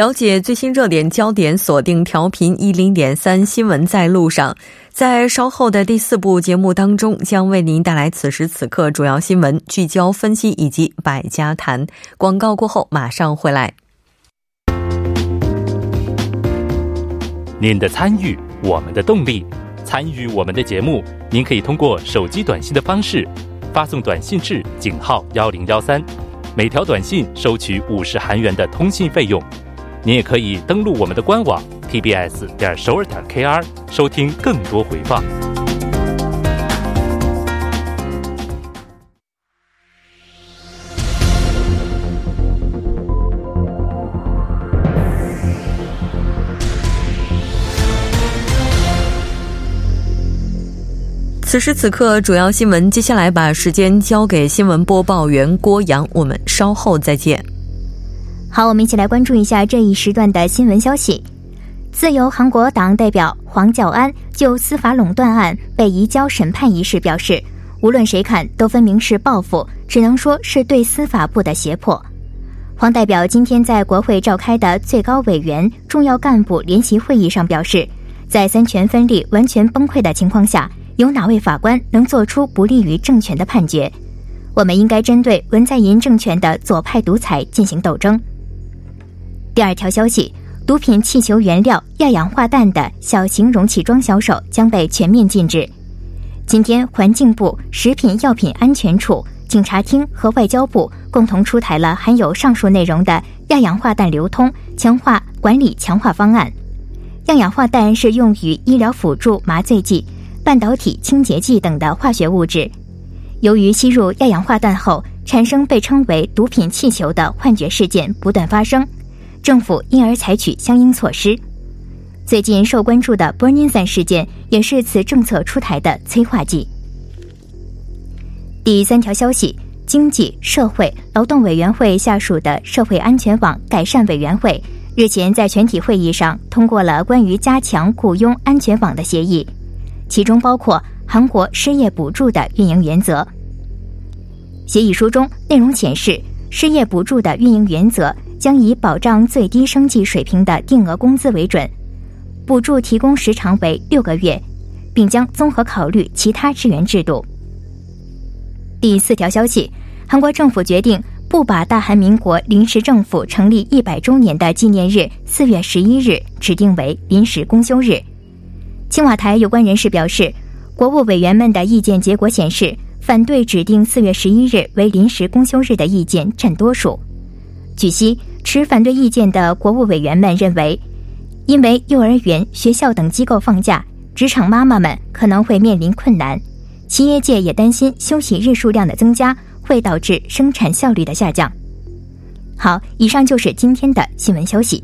了解最新热点焦点，锁定调频一零点三新闻在路上。在稍后的第四部节目当中，将为您带来此时此刻主要新闻聚焦分析以及百家谈。广告过后马上回来。您的参与，我们的动力。参与我们的节目，您可以通过手机短信的方式发送短信至井号幺零幺三，每条短信收取五十韩元的通信费用。您也可以登录我们的官网 tbs 点首尔点 kr 收听更多回放。此时此刻，主要新闻，接下来把时间交给新闻播报员郭阳，我们稍后再见。好，我们一起来关注一下这一时段的新闻消息。自由韩国党代表黄教安就司法垄断案被移交审判一事表示，无论谁看都分明是报复，只能说是对司法部的胁迫。黄代表今天在国会召开的最高委员重要干部联席会议上表示，在三权分立完全崩溃的情况下，有哪位法官能做出不利于政权的判决？我们应该针对文在寅政权的左派独裁进行斗争。第二条消息：毒品气球原料亚氧化氮的小型容器装销售将被全面禁止。今天，环境部、食品药品安全处、警察厅和外交部共同出台了含有上述内容的亚氧化氮流通强化管理强化方案。亚氧化氮是用于医疗辅助麻醉剂、半导体清洁剂等的化学物质。由于吸入亚氧化氮后产生被称为毒品气球的幻觉事件不断发生。政府因而采取相应措施。最近受关注的 Burning Sun 事件也是此政策出台的催化剂。第三条消息：经济社会劳动委员会下属的社会安全网改善委员会日前在全体会议上通过了关于加强雇佣安全网的协议，其中包括韩国失业补助的运营原则。协议书中内容显示，失业补助的运营原则。将以保障最低生计水平的定额工资为准，补助提供时长为六个月，并将综合考虑其他支援制度。第四条消息：韩国政府决定不把大韩民国临时政府成立一百周年的纪念日四月十一日指定为临时公休日。青瓦台有关人士表示，国务委员们的意见结果显示，反对指定四月十一日为临时公休日的意见占多数。据悉。持反对意见的国务委员们认为，因为幼儿园、学校等机构放假，职场妈妈们可能会面临困难；企业界也担心休息日数量的增加会导致生产效率的下降。好，以上就是今天的新闻消息。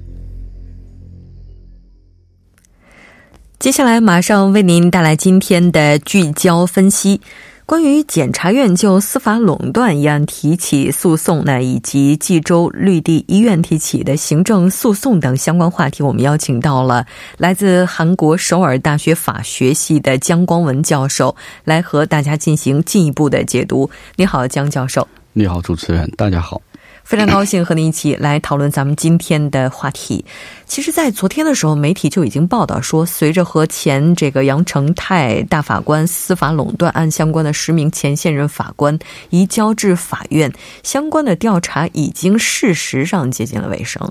接下来马上为您带来今天的聚焦分析。关于检察院就司法垄断一案提起诉讼呢，以及济州绿地医院提起的行政诉讼等相关话题，我们邀请到了来自韩国首尔大学法学系的姜光文教授，来和大家进行进一步的解读。你好，姜教授。你好，主持人，大家好。非常高兴和您一起来讨论咱们今天的话题。其实，在昨天的时候，媒体就已经报道说，随着和前这个杨成泰大法官司法垄断案相关的十名前现任法官移交至法院，相关的调查已经事实上接近了尾声。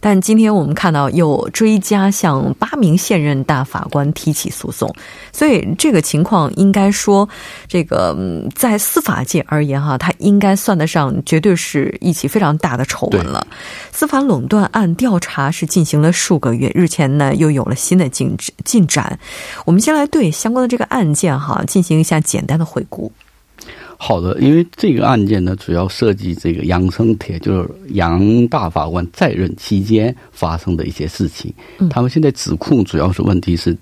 但今天我们看到又追加向八名现任大法官提起诉讼，所以这个情况应该说，这个在司法界而言哈，它应该算得上绝对是一起非。非常大的丑闻了。司法垄断案调查是进行了数个月，日前呢又有了新的进进展。我们先来对相关的这个案件哈进行一下简单的回顾。好的，因为这个案件呢主要涉及这个杨生铁，就是杨大法官在任期间发生的一些事情。他们现在指控主要是问题是，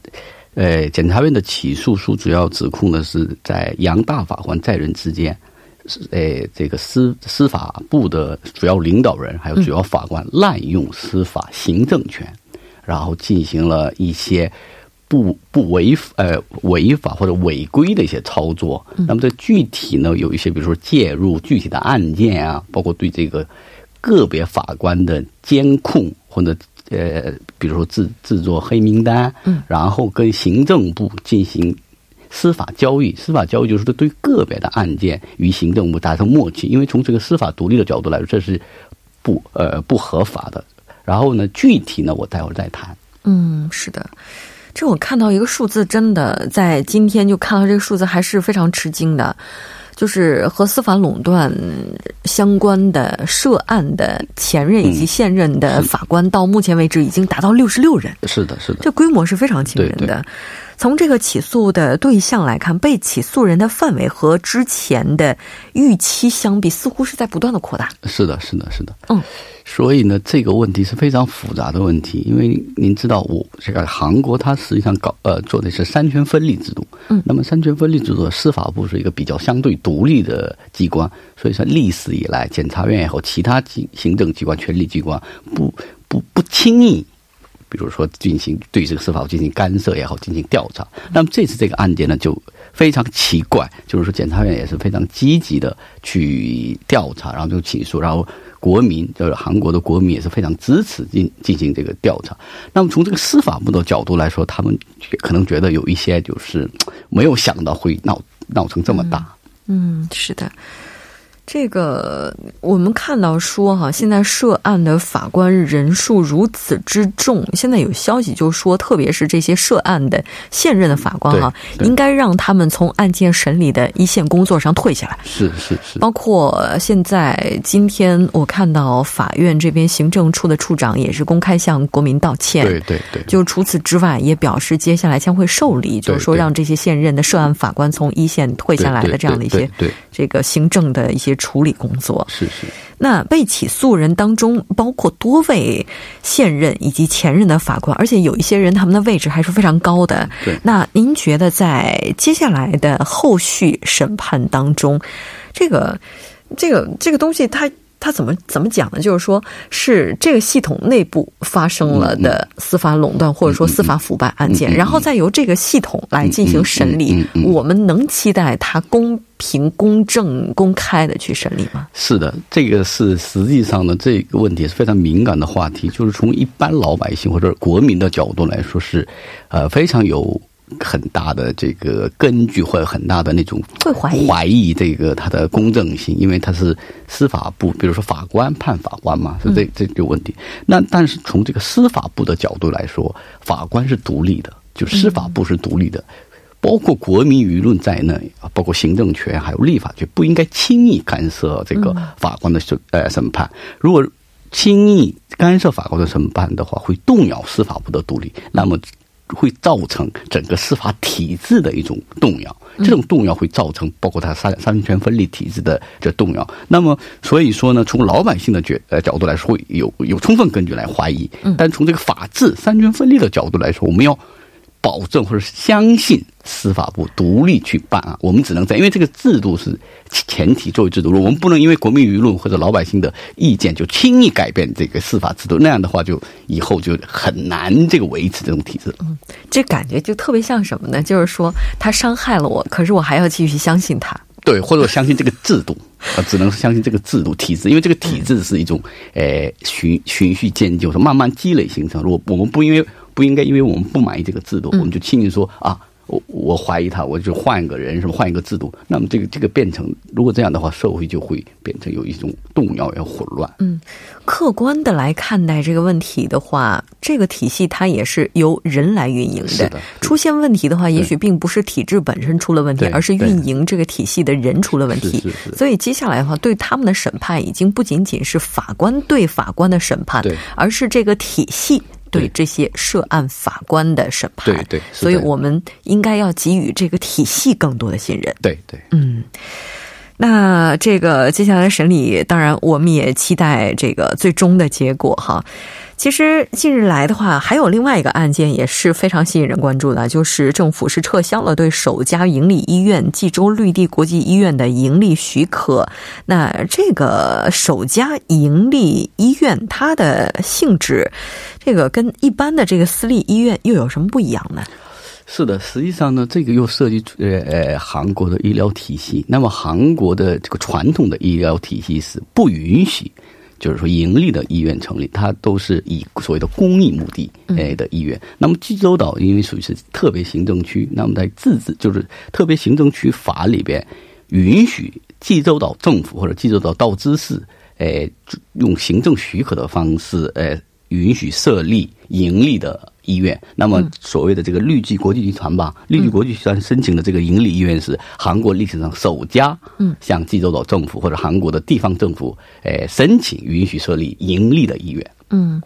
呃，检察院的起诉书主要指控的是在杨大法官在任之间。呃，这个司司法部的主要领导人还有主要法官滥用司法行政权，然后进行了一些不不违呃违法或者违规的一些操作。那么在具体呢，有一些比如说介入具体的案件啊，包括对这个个别法官的监控或者呃，比如说制制作黑名单，嗯，然后跟行政部进行。司法交易，司法交易就是对个别的案件与行政部达成默契，因为从这个司法独立的角度来说，这是不呃不合法的。然后呢，具体呢，我待会儿再谈。嗯，是的，这我看到一个数字，真的在今天就看到这个数字，还是非常吃惊的，就是和司法垄断相关的涉案的前任以及现任的法官，到目前为止已经达到六十六人。是的，是的，这规模是非常惊人的。从这个起诉的对象来看，被起诉人的范围和之前的预期相比，似乎是在不断的扩大。是的，是的，是的。嗯，所以呢，这个问题是非常复杂的问题，因为您知道，我这个韩国它实际上搞呃做的是三权分立制度。嗯，那么三权分立制度，司法部是一个比较相对独立的机关，所以说历史以来，检察院也好，其他行行政机关、权力机关不不不轻易。比如说，进行对这个司法进行干涉也好，进行调查。那么这次这个案件呢，就非常奇怪，就是说检察院也是非常积极的去调查，然后就起诉，然后国民就是韩国的国民也是非常支持进进行这个调查。那么从这个司法部的角度来说，他们可能觉得有一些就是没有想到会闹闹成这么大。嗯，是的。这个我们看到说哈，现在涉案的法官人数如此之众，现在有消息就说，特别是这些涉案的现任的法官哈，应该让他们从案件审理的一线工作上退下来。是是是。包括现在今天我看到法院这边行政处的处长也是公开向国民道歉。对对对。就除此之外，也表示接下来将会受理，就是说让这些现任的涉案法官从一线退下来的这样的一些这个行政的一些。处理工作是是，那被起诉人当中包括多位现任以及前任的法官，而且有一些人他们的位置还是非常高的。对，那您觉得在接下来的后续审判当中，这个这个这个东西它？他怎么怎么讲呢？就是说，是这个系统内部发生了的司法垄断，或者说司法腐败案件，然后再由这个系统来进行审理。我们能期待他公平、公正、公开的去审理吗？是的，这个是实际上呢，这个问题是非常敏感的话题。就是从一般老百姓或者国民的角度来说，是呃非常有。很大的这个根据或者很大的那种会怀疑怀疑这个它的公正性，因为它是司法部，比如说法官判法官嘛，是这这个问题。那但是从这个司法部的角度来说，法官是独立的，就司法部是独立的，包括国民舆论在内啊，包括行政权还有立法权，不应该轻易干涉这个法官的审呃审判。如果轻易干涉法官的审判的话，会动摇司法部的独立。那么。会造成整个司法体制的一种动摇，这种动摇会造成包括它三三权分立体制的这动摇。那么，所以说呢，从老百姓的角呃角度来说，会有有充分根据来怀疑。但从这个法治三权分立的角度来说，我们要。保证或者相信司法部独立去办案，我们只能在因为这个制度是前提作为制度，我们不能因为国民舆论或者老百姓的意见就轻易改变这个司法制度，那样的话就以后就很难这个维持这种体制。嗯，这感觉就特别像什么呢？就是说他伤害了我，可是我还要继续相信他。对，或者我相信这个制度，啊，只能相信这个制度体制，因为这个体制是一种呃循循序渐进，是慢慢积累形成。如果我们不因为不应该，因为我们不满意这个制度，我们就轻易说啊。我我怀疑他，我就换一个人，什么换一个制度，那么这个这个变成，如果这样的话，社会就会变成有一种动摇，要混乱。嗯，客观的来看待这个问题的话，这个体系它也是由人来运营的。出现问题的话，也许并不是体制本身出了问题，而是运营这个体系的人出了问题。所以接下来的话，对他们的审判已经不仅仅是法官对法官的审判，而是这个体系。对。这些涉案法官的审判，对对，所以我们应该要给予这个体系更多的信任。对对，嗯，那这个接下来审理，当然我们也期待这个最终的结果哈。其实近日来的话，还有另外一个案件也是非常吸引人关注的，就是政府是撤销了对首家盈利医院济州绿地国际医院的盈利许可。那这个首家盈利医院它的性质，这个跟一般的这个私立医院又有什么不一样呢？是的，实际上呢，这个又涉及呃呃韩国的医疗体系。那么韩国的这个传统的医疗体系是不允许。就是说，盈利的医院成立，它都是以所谓的公益目的诶的医院。那么济州岛因为属于是特别行政区，那么在自治就是特别行政区法里边，允许济州岛政府或者济州岛道知事诶用行政许可的方式诶允许设立盈利的。医院，那么所谓的这个绿巨国际集团吧，绿巨国际集团申请的这个盈利医院是韩国历史上首家，嗯，向济州岛政府或者韩国的地方政府，诶，申请允许设立盈利的医院，嗯。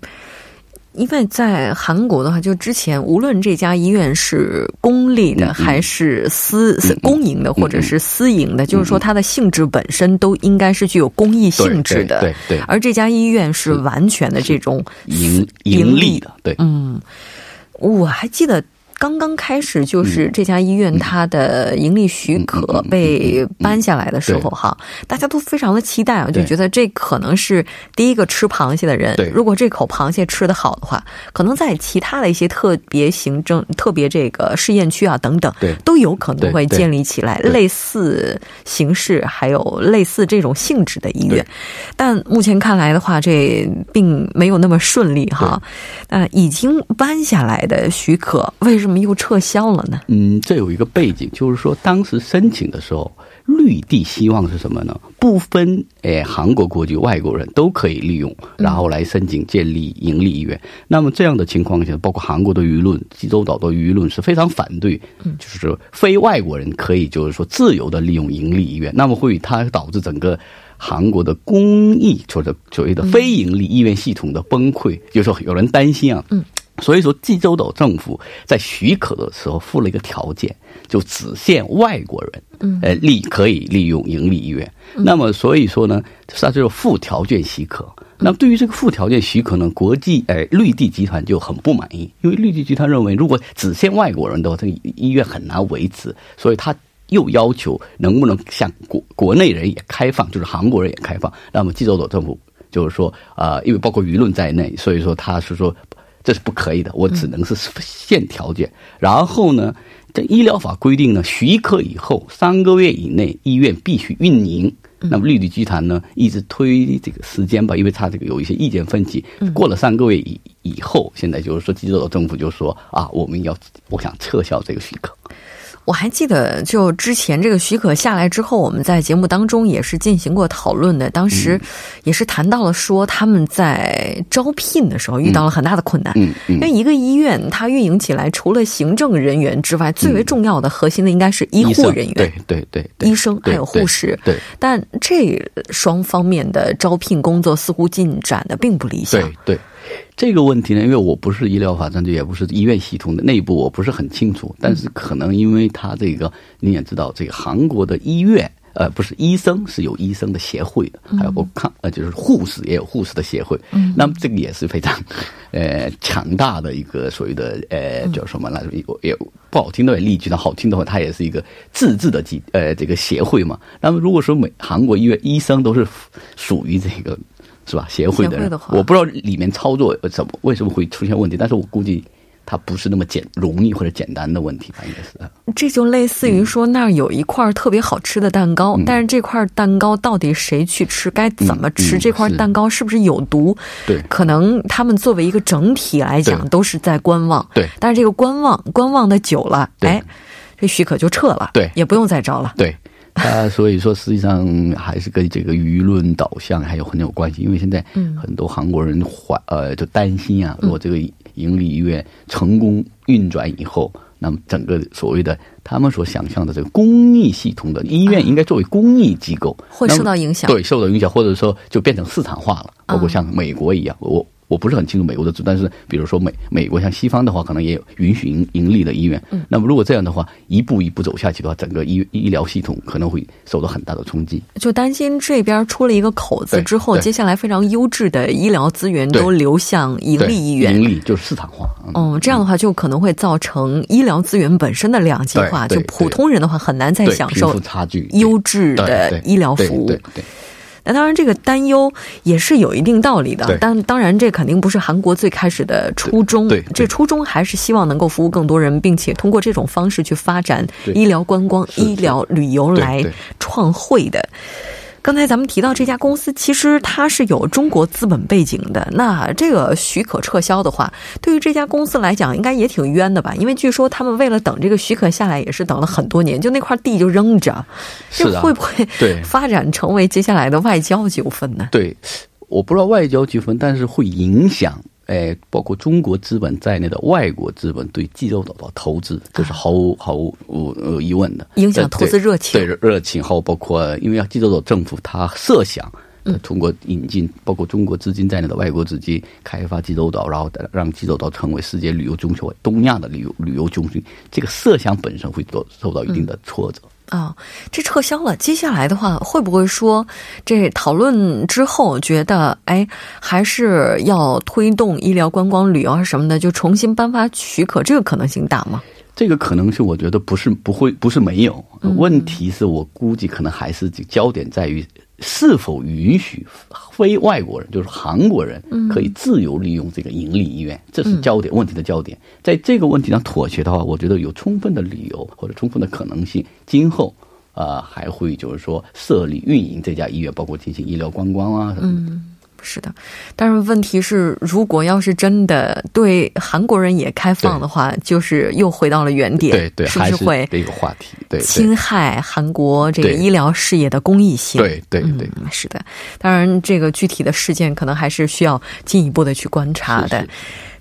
因为在韩国的话，就之前无论这家医院是公立的还是私公营的，或者是私营的，就是说它的性质本身都应该是具有公益性质的。对对。而这家医院是完全的这种盈盈利的。对。嗯，我还记得。刚刚开始就是这家医院它的盈利许可被搬下来的时候哈，大家都非常的期待啊，就觉得这可能是第一个吃螃蟹的人。如果这口螃蟹吃的好的话，可能在其他的一些特别行政、特别这个试验区啊等等，都有可能会建立起来类似形式还有类似这种性质的医院。但目前看来的话，这并没有那么顺利哈。呃，已经搬下来的许可为什么？怎么又撤销了呢？嗯，这有一个背景，就是说当时申请的时候，绿地希望是什么呢？不分诶韩国国籍外国人都可以利用，然后来申请建立盈利医院。那么这样的情况下，包括韩国的舆论、济州岛的舆论是非常反对，就是非外国人可以就是说自由的利用盈利医院，那么会它导致整个韩国的公益或者所谓的非盈利医院系统的崩溃。就是说有人担心啊，嗯。所以说，济州岛政府在许可的时候附了一个条件，就只限外国人，嗯，呃，利可以利用盈利医院。那么，所以说呢，它就是附条件许可。那么，对于这个附条件许可呢，国际呃绿地集团就很不满意，因为绿地集团认为，如果只限外国人的话，这个医院很难维持。所以，他又要求能不能向国国内人也开放，就是韩国人也开放。那么，济州岛政府就是说，啊，因为包括舆论在内，所以说他是说。这是不可以的，我只能是限条件。然后呢，这医疗法规定呢，许可以后三个月以内，医院必须运营。那么绿地集团呢，一直推这个时间吧，因为他这个有一些意见分歧。过了三个月以以后，现在就是说，济州岛政府就说啊，我们要我想撤销这个许可。我还记得，就之前这个许可下来之后，我们在节目当中也是进行过讨论的。当时也是谈到了说，他们在招聘的时候遇到了很大的困难。嗯嗯，因为一个医院它运营起来，除了行政人员之外，最为重要的核心的应该是医护人员。对对对，医生还有护士。对，但这双方面的招聘工作似乎进展的并不理想。对对。这个问题呢，因为我不是医疗法专家，也不是医院系统的内部，我不是很清楚。但是可能因为他这个，你也知道，这个韩国的医院，呃，不是医生是有医生的协会的，还有不抗呃，就是护士也有护士的协会。嗯，那么这个也是非常，呃，强大的一个所谓的呃叫什么来着？也不好听的例句，那好听的话，它也是一个自治的机呃这个协会嘛。那么如果说美韩国医院医生都是属于这个。是吧？协会的人，我不知道里面操作怎么为什么会出现问题，但是我估计它不是那么简容易或者简单的问题吧，应该是。这就类似于说那儿有一块特别好吃的蛋糕，但是这块蛋糕到底谁去吃，该怎么吃？这块蛋糕是不是有毒？对，可能他们作为一个整体来讲都是在观望。对，但是这个观望观望的久了，哎，这许可就撤了。对，也不用再招了。对。啊，所以说实际上还是跟这个舆论导向还有很有关系，因为现在很多韩国人怀呃就担心啊，如果这个盈利医院成功运转以后，那么整个所谓的他们所想象的这个公益系统的医院应该作为公益机构会受到影响，对，受到影响，或者说就变成市场化了，包括像美国一样，我我不是很清楚美国的制度，但是比如说美美国像西方的话，可能也有允许盈盈利的医院。嗯，那么如果这样的话，一步一步走下去的话，整个医医疗系统可能会受到很大的冲击。就担心这边出了一个口子之后，接下来非常优质的医疗资源都流向盈利医院。盈利就是市场化。嗯哦，这样的话就可能会造成医疗资源本身的两极化，就普通人的话很难再享受差距优质的医疗服务。对对对那当然，这个担忧也是有一定道理的。但当然，这肯定不是韩国最开始的初衷。这初衷还是希望能够服务更多人，并且通过这种方式去发展医疗观光、医疗旅游来创汇的。刚才咱们提到这家公司，其实它是有中国资本背景的。那这个许可撤销的话，对于这家公司来讲，应该也挺冤的吧？因为据说他们为了等这个许可下来，也是等了很多年，就那块地就扔着，这会不会对发展成为接下来的外交纠纷呢？对，我不知道外交纠纷，但是会影响。哎，包括中国资本在内的外国资本对济州岛的投资，这是毫无毫无呃疑问的，影响投资热情对热情，还有包括因为济州岛政府它设想。呃通过引进包括中国资金在内的外国资金开发济州岛，然后让济州岛成为世界旅游中心、东亚的旅游旅游中心，这个设想本身会受受到一定的挫折。啊、这撤销了，接下来的话会不会说，这讨论之后觉得，哎，还是要推动医疗观光旅游啊什么的，就重新颁发许可，这个可能性大吗？这个可能性，我觉得不是不会不是没有，问题是我估计可能还是这焦点在于是否允许非外国人，就是韩国人可以自由利用这个盈利医院，这是焦点问题的焦点。在这个问题上妥协的话，我觉得有充分的理由或者充分的可能性，今后。呃，还会就是说设立运营这家医院，包括进行医疗观光啊什么的。是的，但是问题是，如果要是真的对韩国人也开放的话，就是又回到了原点，对对，是不是会这个话题？对，侵害韩国这个医疗事业的公益性？对对对，嗯，是的，当然，这个具体的事件可能还是需要进一步的去观察的。是是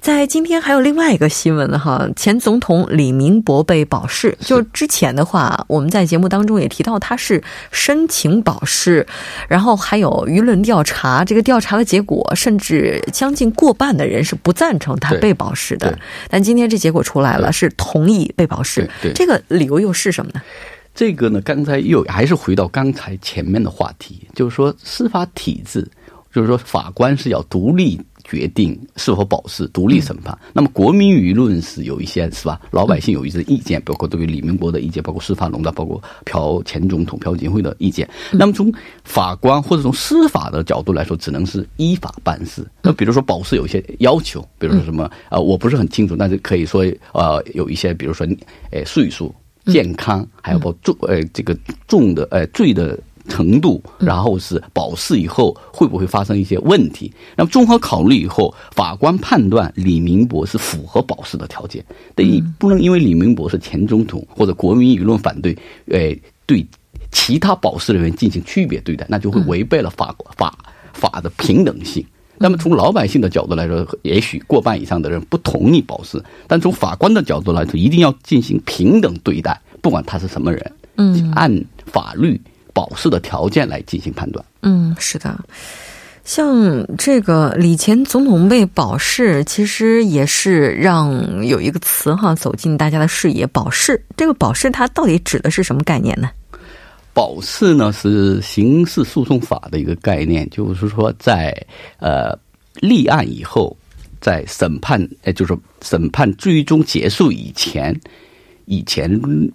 在今天还有另外一个新闻哈，前总统李明博被保释。就之前的话，我们在节目当中也提到他是申请保释，然后还有舆论调查，这个调查的结果，甚至将近过半的人是不赞成他被保释的。但今天这结果出来了，是同意被保释。这个理由又是什么呢？这个呢，刚才又还是回到刚才前面的话题，就是说司法体制，就是说法官是要独立决定是否保释、独立审判。那么国民舆论是有一些是吧？老百姓有一些意见，包括对于李明博的意见，包括司法龙的，包括朴前总统朴槿惠的意见。那么从法官或者从司法的角度来说，只能是依法办事。那比如说保释有一些要求，比如说什么呃，我不是很清楚，但是可以说呃有一些，比如说呃岁数。健康，还有包重呃这个重的呃罪的程度，然后是保释以后会不会发生一些问题？那么综合考虑以后，法官判断李明博是符合保释的条件，但你不能因为李明博是前总统或者国民舆论反对，呃对其他保释人员进行区别对待，那就会违背了法法法的平等性。那么从老百姓的角度来说，也许过半以上的人不同意保释，但从法官的角度来说，一定要进行平等对待，不管他是什么人，嗯，按法律保释的条件来进行判断。嗯，是的。像这个李前总统被保释，其实也是让有一个词哈走进大家的视野。保释，这个保释它到底指的是什么概念呢？保释呢是刑事诉讼法的一个概念，就是说在呃立案以后，在审判呃就是审判最终结束以前，以前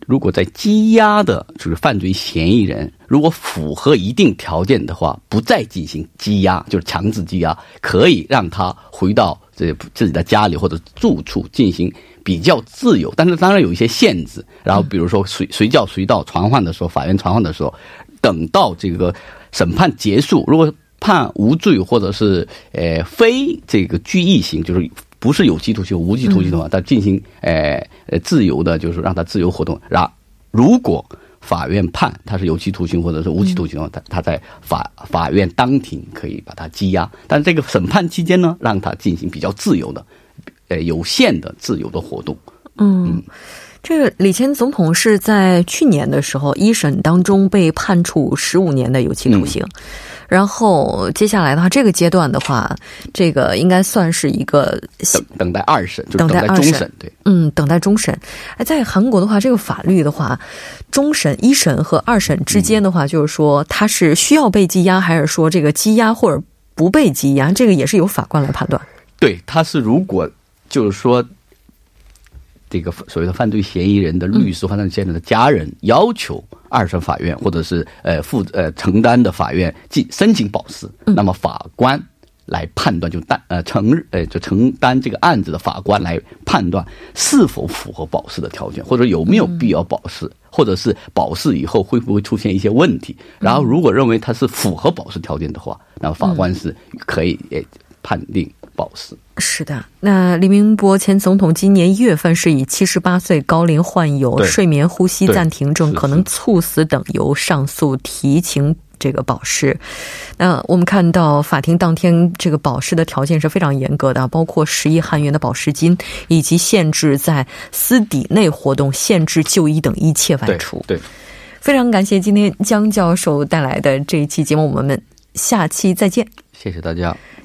如果在羁押的就是犯罪嫌疑人，如果符合一定条件的话，不再进行羁押，就是强制羁押，可以让他回到这自己的家里或者住处进行比较自由，但是当然有一些限制。然后比如说随随叫随到传唤的时候，法院传唤的时候，等到这个审判结束，如果判无罪或者是呃非这个拘役刑，就是不是有期徒刑、无期徒刑的话，他进行呃呃自由的，就是让他自由活动。然如果法院判他是有期徒刑或者是无期徒刑的话，他他在法法院当庭可以把他羁押，但这个审判期间呢，让他进行比较自由的，呃有限的自由的活动。嗯，这个李前总统是在去年的时候一审当中被判处十五年的有期徒刑，然后接下来的话，这个阶段的话，这个应该算是一个等等待二审，就等待终审，对，嗯，等待终审。哎，在韩国的话，这个法律的话，终审一审和二审之间的话，就是说他是需要被羁押，还是说这个羁押或者不被羁押，这个也是由法官来判断。对，他是如果就是说。这个所谓的犯罪嫌疑人的律师、犯罪嫌疑人的家人要求二审法院或者是呃负呃承担的法院即申请保释，那么法官来判断就担呃承呃就承担这个案子的法官来判断是否符合保释的条件，或者有没有必要保释，或者是保释以后会不会出现一些问题。然后如果认为他是符合保释条件的话，那么法官是可以诶判定。保释是的。那李明博前总统今年一月份是以七十八岁高龄患有睡眠呼吸暂停症，可能猝死等由上诉提请这个保释。那我们看到法庭当天这个保释的条件是非常严格的，包括十亿韩元的保释金，以及限制在私邸内活动、限制就医等一切外出。对，非常感谢今天江教授带来的这一期节目，我们下期再见。谢谢大家。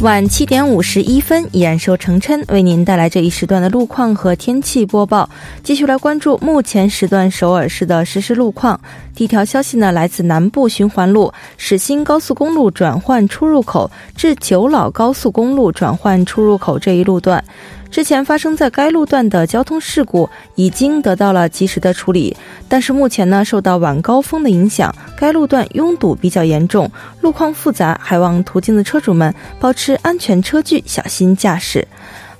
晚七点五十一分，依然由程琛为您带来这一时段的路况和天气播报。继续来关注目前时段首尔市的实时路况。第一条消息呢，来自南部循环路始兴高速公路转换出入口至九老高速公路转换出入口这一路段。之前发生在该路段的交通事故已经得到了及时的处理，但是目前呢，受到晚高峰的影响，该路段拥堵比较严重，路况复杂，还望途经的车主们保持安全车距，小心驾驶。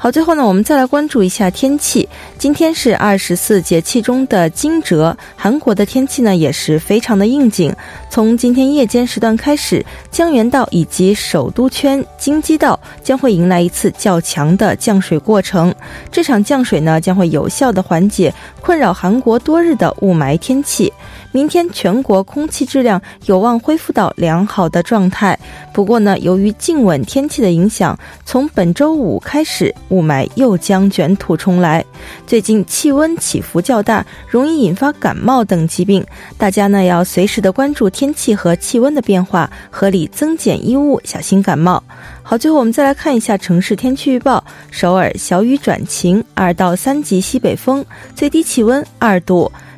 好，最后呢，我们再来关注一下天气。今天是二十四节气中的惊蛰，韩国的天气呢也是非常的应景。从今天夜间时段开始，江原道以及首都圈京畿道将会迎来一次较强的降水过程。这场降水呢将会有效的缓解困扰韩国多日的雾霾天气。明天全国空气质量有望恢复到良好的状态。不过呢，由于静稳天气的影响，从本周五开始，雾霾又将卷土重来。最近气温起伏较大，容易引发感冒等疾病。大家呢要随时的关注天气和气温的变化，合理增减衣物，小心感冒。好，最后我们再来看一下城市天气预报：首尔小雨转晴，二到三级西北风，最低气温二度。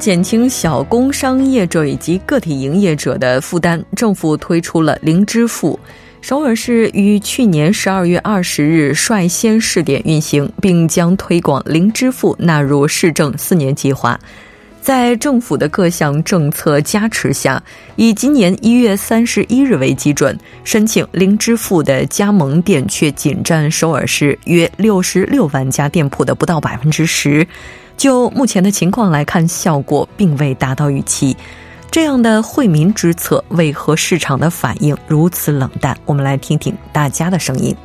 减轻小工商业者以及个体营业者的负担，政府推出了零支付。首尔市于去年十二月二十日率先试点运行，并将推广零支付纳入市政四年计划。在政府的各项政策加持下，以今年一月三十一日为基准，申请零支付的加盟店却仅占首尔市约六十六万家店铺的不到百分之十。就目前的情况来看，效果并未达到预期。这样的惠民之策，为何市场的反应如此冷淡？我们来听听大家的声音。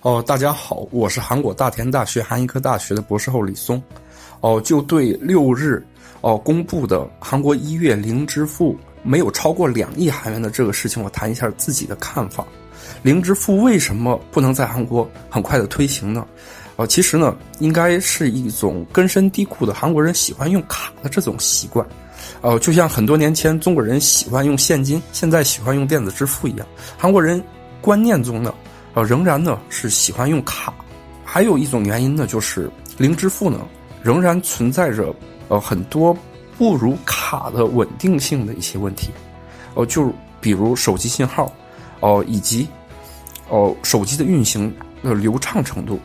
哦，大家好，我是韩国大田大学韩医科大学的博士后李松。哦，就对六日哦公布的韩国一月零支付没有超过两亿韩元的这个事情，我谈一下自己的看法。零支付为什么不能在韩国很快的推行呢？呃，其实呢，应该是一种根深蒂固的韩国人喜欢用卡的这种习惯，呃，就像很多年前中国人喜欢用现金，现在喜欢用电子支付一样，韩国人观念中呢，呃，仍然呢是喜欢用卡。还有一种原因呢，就是零支付呢仍然存在着呃很多不如卡的稳定性的一些问题，呃，就比如手机信号。哦，以及哦，手机的运行的流畅程度，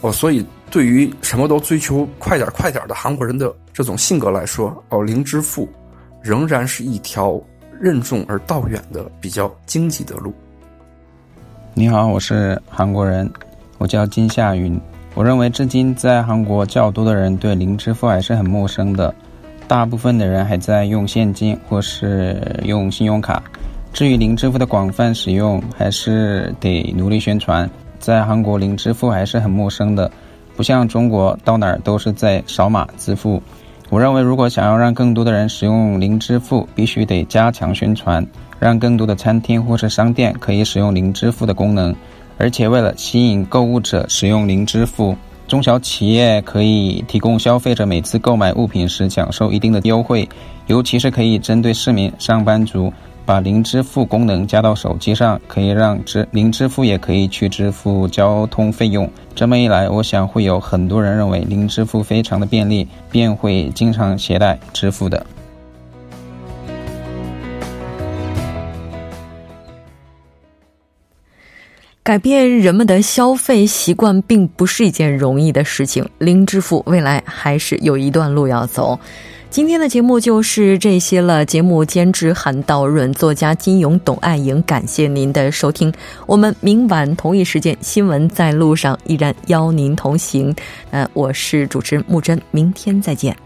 哦，所以对于什么都追求快点快点的韩国人的这种性格来说，哦，零支付仍然是一条任重而道远的比较经济的路。你好，我是韩国人，我叫金夏云。我认为，至今在韩国较多的人对零支付还是很陌生的，大部分的人还在用现金或是用信用卡。至于零支付的广泛使用，还是得努力宣传。在韩国，零支付还是很陌生的，不像中国到哪儿都是在扫码支付。我认为，如果想要让更多的人使用零支付，必须得加强宣传，让更多的餐厅或是商店可以使用零支付的功能。而且，为了吸引购物者使用零支付，中小企业可以提供消费者每次购买物品时享受一定的优惠，尤其是可以针对市民、上班族。把零支付功能加到手机上，可以让支零支付也可以去支付交通费用。这么一来，我想会有很多人认为零支付非常的便利，便会经常携带支付的。改变人们的消费习惯并不是一件容易的事情，零支付未来还是有一段路要走。今天的节目就是这些了。节目监制韩道润，作家金勇、董爱莹，感谢您的收听。我们明晚同一时间，新闻在路上依然邀您同行。呃，我是主持人木真，明天再见。